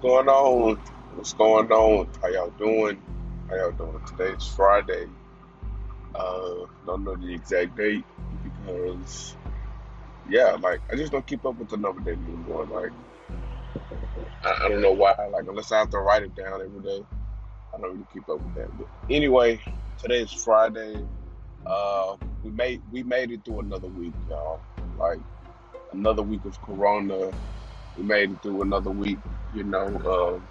going on? What's going on? How y'all doing? How y'all doing? Today's Friday. Uh, don't know the exact date because, yeah, like I just don't keep up with the number day anymore. Like I, I don't know why. Like unless I have to write it down every day, I don't really keep up with that. But anyway, today's Friday. Uh, we made we made it through another week, y'all. Like another week of Corona. We made it through another week, you know, of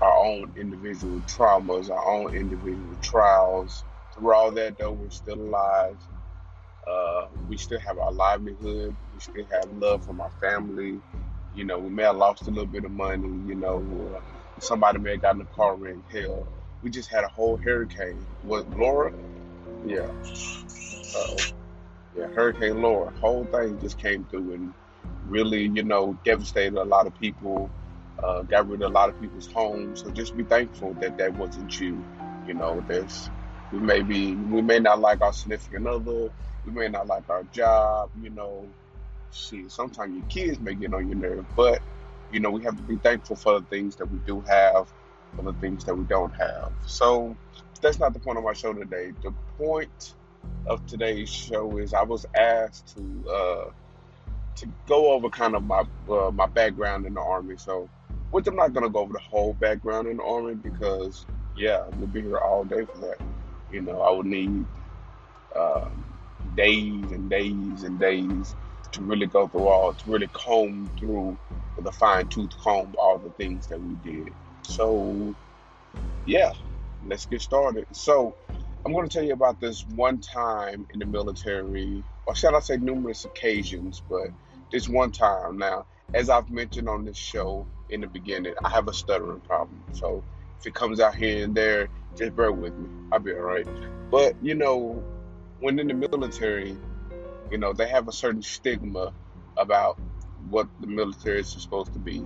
our own individual traumas, our own individual trials. Through all that, though, we're still alive. Uh, we still have our livelihood. We still have love from our family. You know, we may have lost a little bit of money. You know, somebody may have gotten a car wreck. Hell, we just had a whole hurricane. Was Laura? Yeah. Uh, yeah, Hurricane Laura. Whole thing just came through and really, you know, devastated a lot of people. Uh, got rid of a lot of people's homes. So just be thankful that that wasn't you. You know, there's we may be we may not like our significant other. We may not like our job. You know, shit. Sometimes your kids may get on your nerve, but you know we have to be thankful for the things that we do have, for the things that we don't have. So that's not the point of my show today. The point of today's show is I was asked to uh, to go over kind of my uh, my background in the army. So, which I'm not gonna go over the whole background in the army because yeah, we'll be here all day for that. You know, I would need um, days and days and days to really go through all to really comb through with a fine tooth comb all the things that we did. So yeah, let's get started. So I'm going to tell you about this one time in the military, or shall I say numerous occasions, but this one time. Now, as I've mentioned on this show in the beginning, I have a stuttering problem. So if it comes out here and there, just bear with me. I'll be all right. But, you know, when in the military, you know, they have a certain stigma about what the military is supposed to be.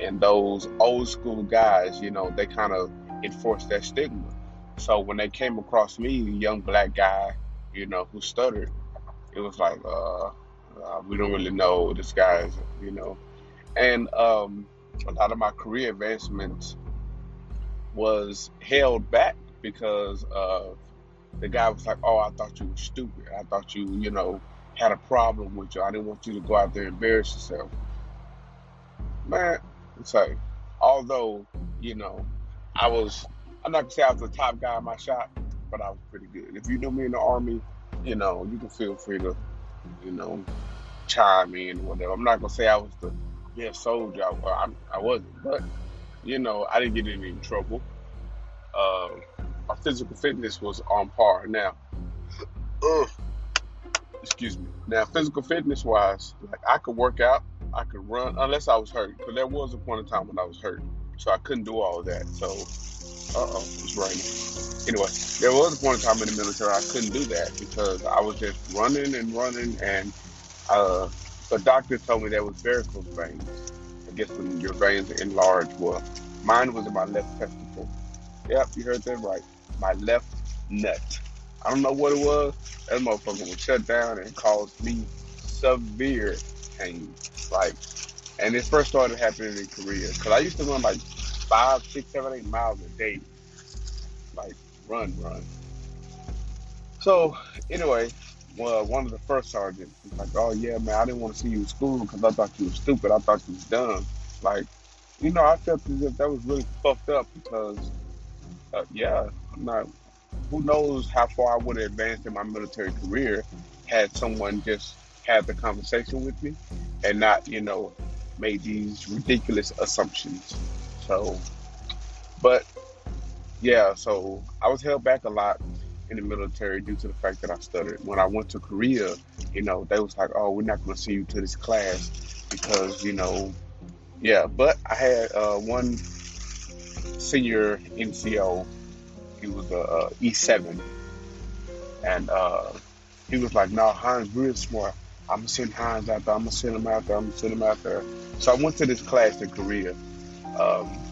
And those old school guys, you know, they kind of enforce that stigma. So when they came across me, a young black guy, you know, who stuttered, it was like, uh, uh, we don't really know this guy's, you know. And um, a lot of my career advancement was held back because uh, the guy was like, "Oh, I thought you were stupid. I thought you, you know, had a problem with you. I didn't want you to go out there and embarrass yourself." Man, it's like, although you know, I was, I'm not gonna say I was the top guy in my shop, but I was pretty good. If you knew me in the army, you know, you can feel free to, you know, chime in whatever. I'm not gonna say I was the best soldier. I, I, I wasn't, but you know, I didn't get in any trouble. Uh, my physical fitness was on par. Now, excuse me. Now, physical fitness wise, like I could work out, I could run, unless I was hurt. Because there was a point in time when I was hurt, so I couldn't do all of that. So, uh oh, it's raining. Anyway, there was a point in time in the military I couldn't do that because I was just running and running, and uh, the doctor told me there was varicose veins. I guess when your veins are enlarged. Well, mine was in my left testicle. Yep, you heard that right. My left nut. I don't know what it was. That motherfucker was shut down and caused me severe pain. Like, and it first started happening in Korea. Cause I used to run like five, six, seven, eight miles a day. Like, run, run. So, anyway, well, one of the first sergeants was like, "Oh yeah, man, I didn't want to see you in school because I thought you were stupid. I thought you was dumb." Like, you know, I felt as if that was really fucked up because, uh, yeah, I'm not. Who knows how far I would have advanced in my military career had someone just had the conversation with me and not, you know, made these ridiculous assumptions. So, but yeah, so I was held back a lot in the military due to the fact that I stuttered. When I went to Korea, you know, they was like, "Oh, we're not going to send you to this class because, you know, yeah." But I had uh, one senior NCO. He was a uh, E7, and uh, he was like, "No, Hines real smart. I'm gonna send Hines out there. I'm gonna send him out there. I'm gonna send him out there." So I went to this class in Korea. Um,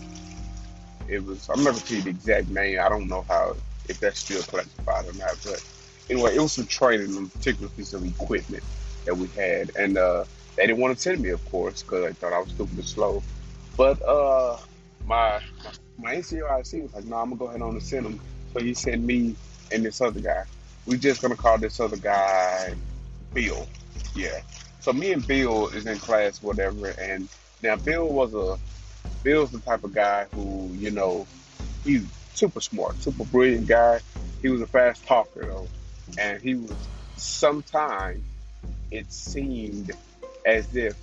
it was I'm never tell you the exact name. I don't know how if that's still classified or not. But anyway, it was some training on a particular piece of equipment that we had, and uh, they didn't want to send me, of course, because they thought I was stupid and slow. But uh, my my NCOIC was like, no, I'm gonna go ahead on and send him. So he sent me and this other guy. We're just gonna call this other guy Bill. Yeah. So me and Bill is in class, whatever. And now Bill was a Bill's the type of guy who, you know, he's super smart, super brilliant guy. He was a fast talker though, and he was sometimes it seemed as if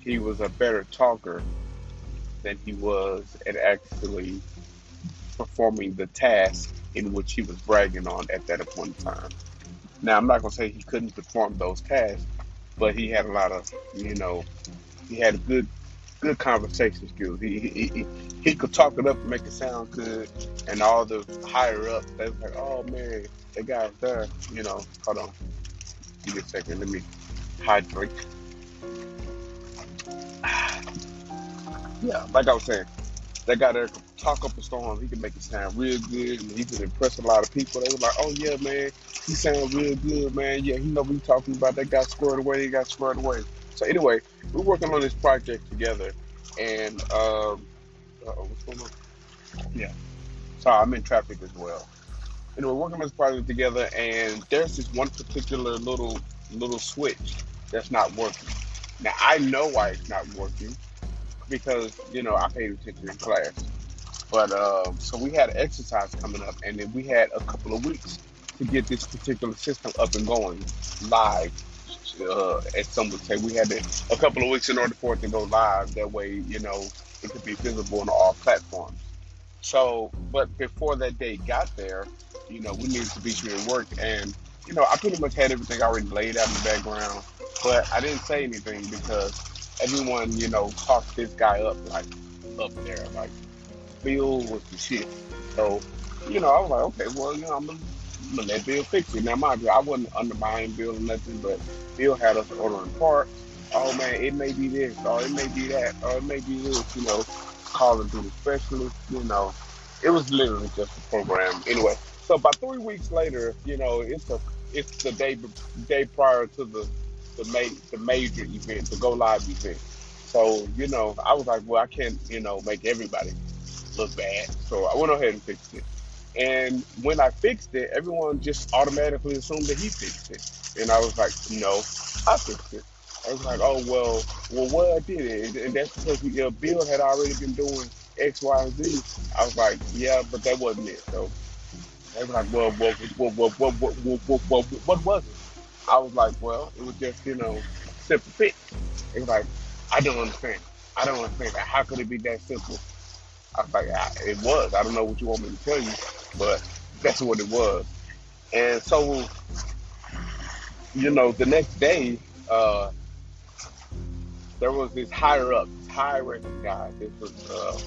he was a better talker than he was at actually performing the task in which he was bragging on at that point in time. Now, I'm not going to say he couldn't perform those tasks, but he had a lot of, you know, he had a good, good conversation skills. He he, he, he could talk it up and make it sound good, and all the higher up, they was like, oh man, that guy's there. You know, hold on, give me a second, let me hydrate. Yeah, like I was saying, that guy there could talk up a storm. He could make it sound real good, and he could impress a lot of people. They were like, "Oh yeah, man, he sounds real good, man. Yeah, he know what we talking about. That got squared away. He got squared away." So anyway, we're working on this project together, and um, what's going on? Yeah, sorry, I'm in traffic as well. Anyway, we're working on this project together, and there's this one particular little little switch that's not working. Now I know why it's not working because you know I paid attention in class. But um, so we had an exercise coming up, and then we had a couple of weeks to get this particular system up and going live. Uh, as some say, we had to, a couple of weeks in order for it to go live. That way, you know, it could be visible on all platforms. So, but before that day got there, you know, we needed to be sure it worked, and you know, I pretty much had everything already laid out in the background, but I didn't say anything because everyone, you know, talked this guy up like up there, like Bill was the shit. So, you know, I was like, okay, well, you know, I'm I'm gonna let Bill fix it. Now, mind you, I wasn't undermining Bill or nothing, but Bill had us ordering parts. Oh man, it may be this, or it may be that, or it may be this. You know, calling to the specialist. You know, it was literally just a program. Anyway, so about three weeks later, you know, it's a it's the day day prior to the the ma- the major event, the go live event. So you know, I was like, well, I can't you know make everybody look bad. So I went ahead and fixed it. And when I fixed it, everyone just automatically assumed that he fixed it. And I was like, no, I fixed it. I was like, oh well, well, what I did it, and that's because we, uh, Bill had already been doing X, Y, and Z. I was like, yeah, but that wasn't it. So they were like, well, what, what, what, what, what, what, what, what was it? I was like, well, it was just you know simple fix. It was like, I don't understand. I don't understand. How could it be that simple? I was like, it was. I don't know what you want me to tell you, but that's what it was. And so, you know, the next day, uh, there was this higher up, this high ranking guy. This was, uh,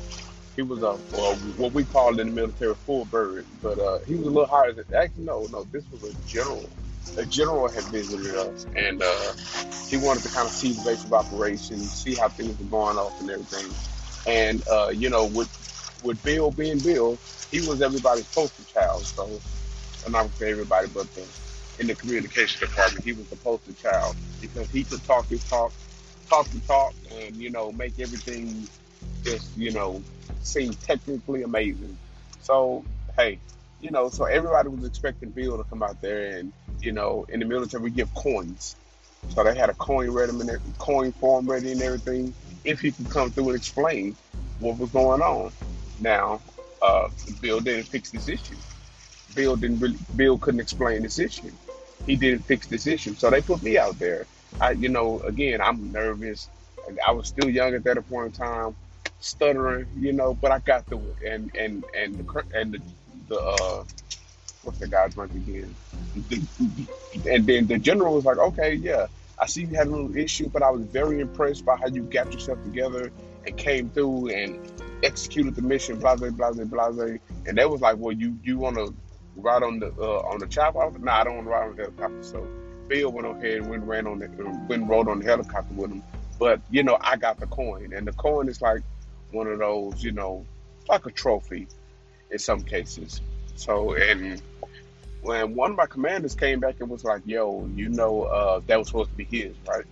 he was a, well, what we called in the military full bird, but uh, he was a little higher than, actually, no, no, this was a general. A general had visited us, and uh, he wanted to kind of see the base of operations, see how things were going off and everything. And uh, you know, with with Bill being Bill, he was everybody's poster child. So, I'm not gonna say everybody, but the, in the communication department, he was the poster child because he could talk his talk, talk the talk, and you know, make everything just you know seem technically amazing. So, hey, you know, so everybody was expecting Bill to come out there, and you know, in the military we give coins. So they had a coin ready, coin form ready, and everything. If he could come through and explain what was going on. Now, uh, Bill didn't fix this issue. Bill didn't really, Bill couldn't explain this issue. He didn't fix this issue, so they put me out there. I, you know, again, I'm nervous. I was still young at that point in time, stuttering, you know, but I got through it. And and and the and the, the uh, what's the guy's name again? And then the general was like, okay, yeah, I see you had a little issue, but I was very impressed by how you got yourself together and came through and executed the mission, blah blah blah. And they was like, well, you you want to ride on the uh, on the chopper? No, nah, I don't want to ride on the helicopter. So Bill went ahead and went ran on the uh, went rode on the helicopter with him. But you know, I got the coin, and the coin is like one of those, you know, like a trophy in some cases. So and when one of my commanders came back and was like, "Yo, you know, uh, that was supposed to be his, right?"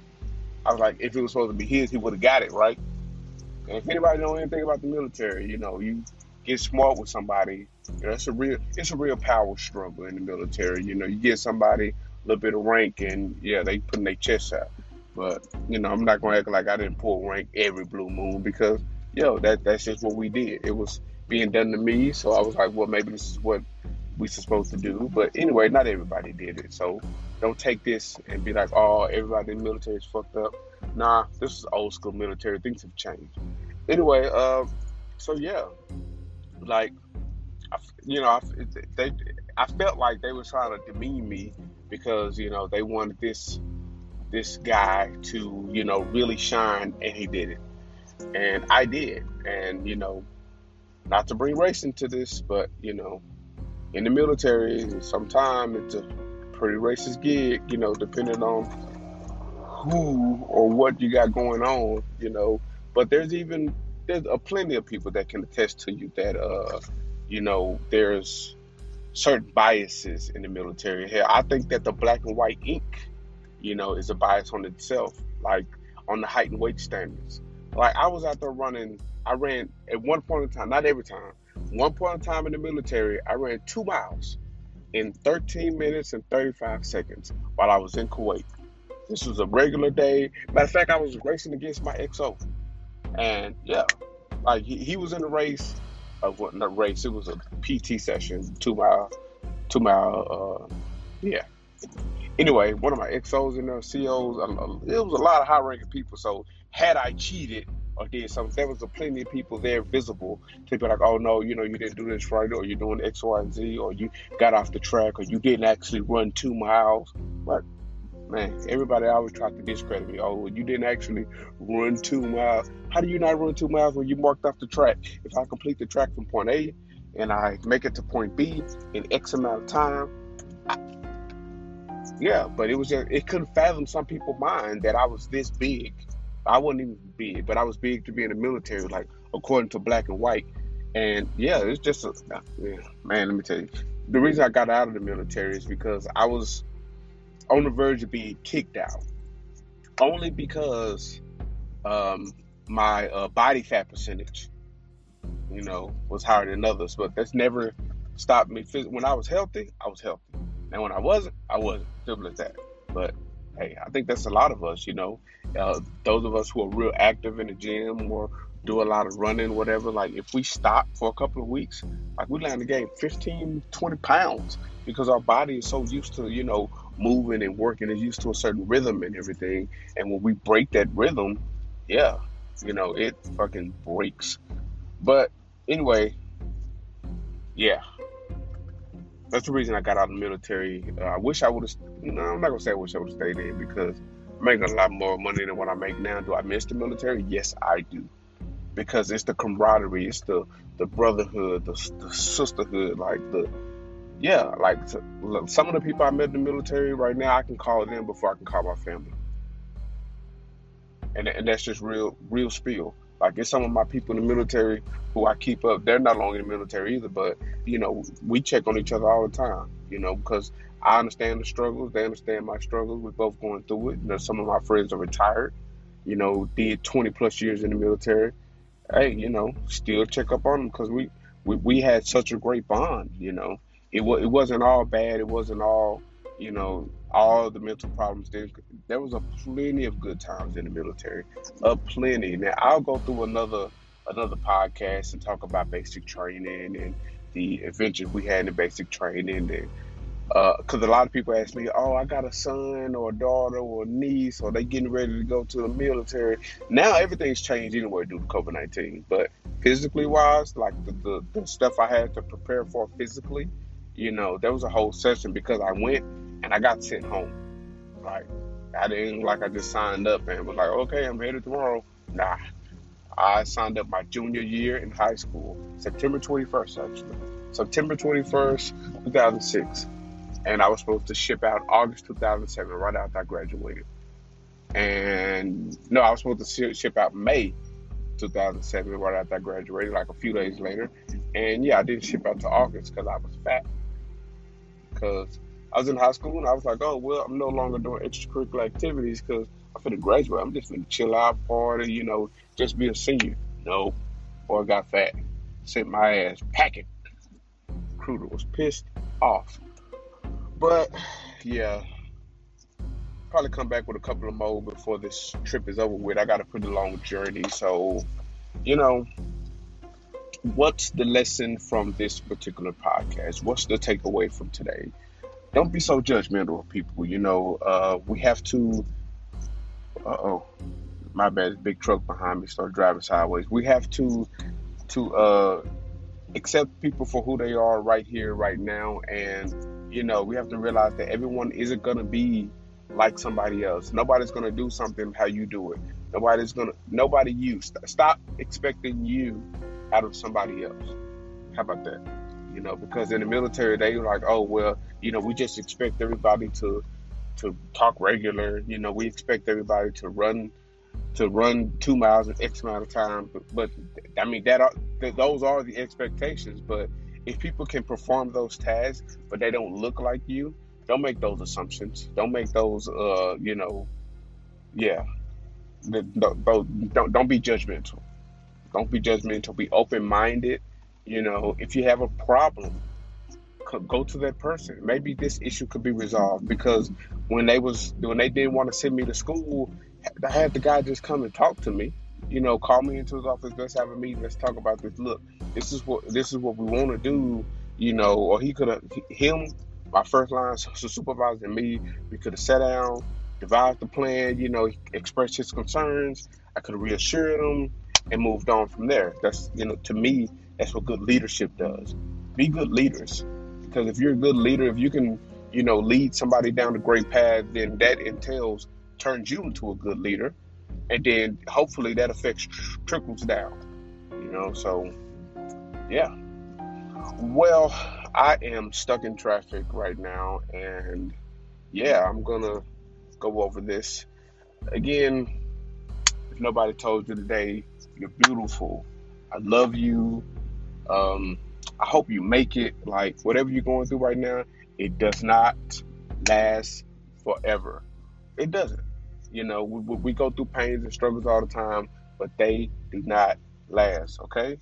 I was like, "If it was supposed to be his, he would have got it, right?" And if anybody know anything about the military, you know, you get smart with somebody. You know, it's a real it's a real power struggle in the military. You know, you get somebody a little bit of rank and yeah, they putting their chest out. But, you know, I'm not gonna act like I didn't pull rank every blue moon because yo, that that's just what we did. It was being done to me, so I was like, well maybe this is what we supposed to do. But anyway, not everybody did it. So don't take this and be like, oh, everybody in the military is fucked up. Nah, this is old school military. Things have changed. Anyway, uh, so yeah, like, I, you know, I, they, I felt like they were trying to demean me because you know they wanted this this guy to you know really shine, and he did it, and I did, and you know, not to bring race into this, but you know, in the military, sometimes it's a pretty racist gig, you know, depending on who or what you got going on, you know. But there's even there's a plenty of people that can attest to you that uh, you know, there's certain biases in the military. Here, I think that the black and white ink, you know, is a bias on itself, like on the height and weight standards. Like I was out there running, I ran at one point in time, not every time, one point in time in the military, I ran two miles in 13 minutes and 35 seconds while I was in Kuwait. This was a regular day. Matter of fact, I was racing against my XO. And yeah, like he, he was in the race uh, of what not race, it was a PT session, two mile, two mile, uh, yeah. Anyway, one of my XOs in there, COs, um, uh, it was a lot of high ranking people. So had I cheated, or did something. There was a plenty of people there visible to be like, oh no, you know, you didn't do this right, or you're doing X, Y, and Z, or you got off the track, or you didn't actually run two miles. But man, everybody always tried to discredit me. Oh, you didn't actually run two miles. How do you not run two miles when you marked off the track? If I complete the track from point A and I make it to point B in X amount of time, I, yeah, but it was just, it couldn't fathom some people's mind that I was this big I wasn't even big, but I was big to be in the military, like according to black and white. And yeah, it's just a yeah, man. Let me tell you, the reason I got out of the military is because I was on the verge of being kicked out, only because um, my uh, body fat percentage, you know, was higher than others. But that's never stopped me. When I was healthy, I was healthy, and when I wasn't, I wasn't. Simple as that. But hey, I think that's a lot of us, you know. Uh, those of us who are real active in the gym or do a lot of running, whatever, like if we stop for a couple of weeks, like we land the game 15, 20 pounds because our body is so used to, you know, moving and working, is used to a certain rhythm and everything. And when we break that rhythm, yeah, you know, it fucking breaks. But anyway, yeah, that's the reason I got out of the military. Uh, I wish I would have. No, I'm not gonna say I wish I would have stayed in because I'm making a lot more money than what I make now. Do I miss the military? Yes, I do, because it's the camaraderie, it's the the brotherhood, the, the sisterhood, like the yeah, like some of the people I met in the military right now, I can call them before I can call my family, and and that's just real real spiel. Like it's some of my people in the military who I keep up. They're not long in the military either, but you know we check on each other all the time. You know because I understand the struggles. They understand my struggles. We're both going through it. You know some of my friends are retired. You know did 20 plus years in the military. Hey, you know still check up on them because we, we we had such a great bond. You know it was it wasn't all bad. It wasn't all you know all the mental problems. There, there was a plenty of good times in the military, a plenty. Now I'll go through another another podcast and talk about basic training and the adventures we had in basic training and because uh, a lot of people ask me, oh, I got a son or a daughter or a niece, or they getting ready to go to the military. Now everything's changed anyway due to COVID nineteen. But physically wise, like the, the, the stuff I had to prepare for physically, you know, there was a whole session because I went and I got sent home. Like I didn't like I just signed up and was like, okay, I'm headed tomorrow. Nah, I signed up my junior year in high school, September 21st actually, September 21st, 2006, and I was supposed to ship out August 2007, right after I graduated. And no, I was supposed to ship out May 2007, right after I graduated, like a few days later. And yeah, I didn't ship out to August because I was fat. Because I was in high school and I was like, oh, well, I'm no longer doing extracurricular activities because I'm finna graduate. I'm just gonna chill out, party, you know, just be a senior. No, boy got fat. Sent my ass packing. Recruiter was pissed off. But yeah, probably come back with a couple of more before this trip is over with. I got a pretty long journey, so you know, what's the lesson from this particular podcast? What's the takeaway from today? Don't be so judgmental of people. You know, uh, we have to. Uh oh, my bad. Big truck behind me start driving sideways. We have to to uh, accept people for who they are right here, right now, and you know we have to realize that everyone isn't gonna be like somebody else. Nobody's gonna do something how you do it. Nobody's gonna. Nobody you. Stop expecting you out of somebody else. How about that? You know, because in the military they like, oh well, you know, we just expect everybody to to talk regular. You know, we expect everybody to run to run two miles in X amount of time. But, but I mean, that are, those are the expectations. But if people can perform those tasks, but they don't look like you, don't make those assumptions. Don't make those, uh, you know, yeah. Don't, don't, don't be judgmental. Don't be judgmental. Be open minded. You know, if you have a problem, go to that person. Maybe this issue could be resolved because when they was when they didn't want to send me to school, I had the guy just come and talk to me. You know, call me into his office. Let's have a meeting. Let's talk about this. Look, this is what this is what we want to do. You know, or he could have him, my first line supervisor, and me. We could have sat down, devised the plan. You know, expressed his concerns. I could have reassured him and moved on from there. That's you know, to me, that's what good leadership does. Be good leaders, because if you're a good leader, if you can, you know, lead somebody down the great path, then that entails turns you into a good leader, and then hopefully that affects trickles down. You know, so yeah. Well, I am stuck in traffic right now, and yeah, I'm gonna go over this again. If nobody told you today, you're beautiful. I love you. Um, I hope you make it. Like whatever you're going through right now, it does not last forever. It doesn't. You know, we, we go through pains and struggles all the time, but they do not last, okay?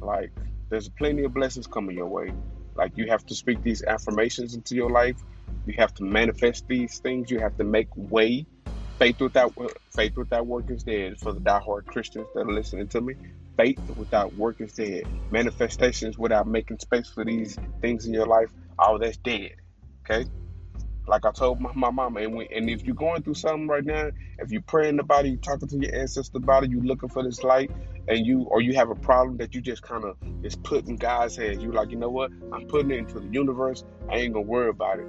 Like, there's plenty of blessings coming your way. Like, you have to speak these affirmations into your life. You have to manifest these things. You have to make way. Faith without faith without work is dead. For the diehard Christians that are listening to me, faith without work is dead. Manifestations without making space for these things in your life, all that's dead. Okay. Like I told my, my mama, and, we, and if you're going through something right now, if you're praying about it, you're talking to your ancestor about it, you're looking for this light, and you or you have a problem that you just kind of is putting God's hands, you're like, you know what? I'm putting it into the universe. I ain't gonna worry about it.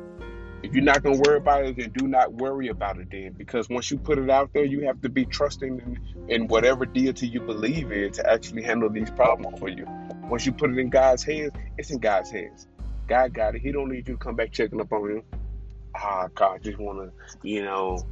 If you're not gonna worry about it, then do not worry about it then, because once you put it out there, you have to be trusting in, in whatever deity you believe in to actually handle these problems for you. Once you put it in God's hands, it's in God's hands. God got it. He don't need you to come back checking up on him ah, God, I just want to, you know,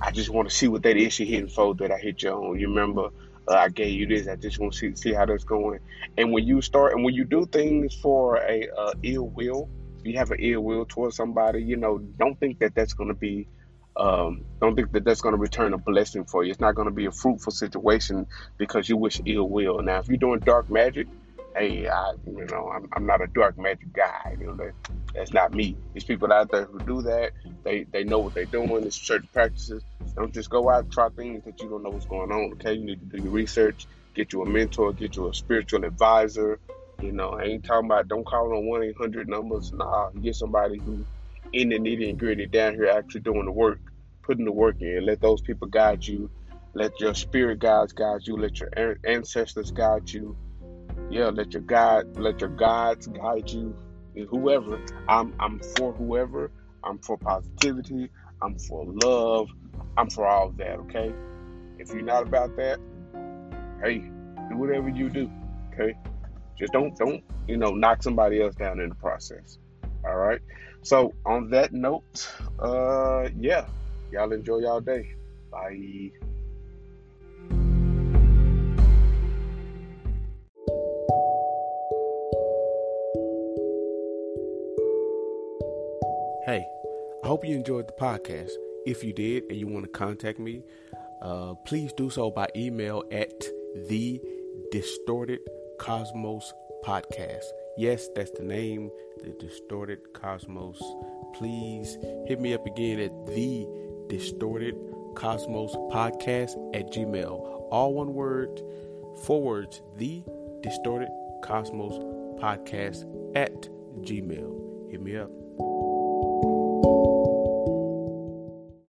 I just want to see what that issue hitting for that I hit you on. You remember uh, I gave you this. I just want to see see how that's going. And when you start and when you do things for a uh, ill will, you have an ill will towards somebody. You know, don't think that that's going to be. Um, don't think that that's going to return a blessing for you. It's not going to be a fruitful situation because you wish ill will. Now, if you're doing dark magic, hey, I, you know, I'm, I'm not a dark magic guy. You know, that, that's not me. These people out there who do that, they they know what they're doing. It's church practices. Don't just go out and try things that you don't know what's going on. Okay, you need to do your research. Get you a mentor. Get you a spiritual advisor. You know, I ain't talking about don't call on one eight hundred numbers. Nah, get somebody who in the nitty and gritty down here actually doing the work, putting the work in. Let those people guide you. Let your spirit guides guide you. Let your ancestors guide you yeah, let your God, let your gods guide you. Whoever, I'm, I'm for whoever. I'm for positivity. I'm for love. I'm for all of that. Okay. If you're not about that, hey, do whatever you do. Okay. Just don't, don't, you know, knock somebody else down in the process. All right. So on that note, uh, yeah, y'all enjoy y'all day. Bye. Hey, I hope you enjoyed the podcast. If you did and you want to contact me, uh, please do so by email at The Distorted Cosmos Podcast. Yes, that's the name, The Distorted Cosmos. Please hit me up again at The Distorted Cosmos Podcast at Gmail. All one word, four words, The Distorted Cosmos Podcast at Gmail. Hit me up.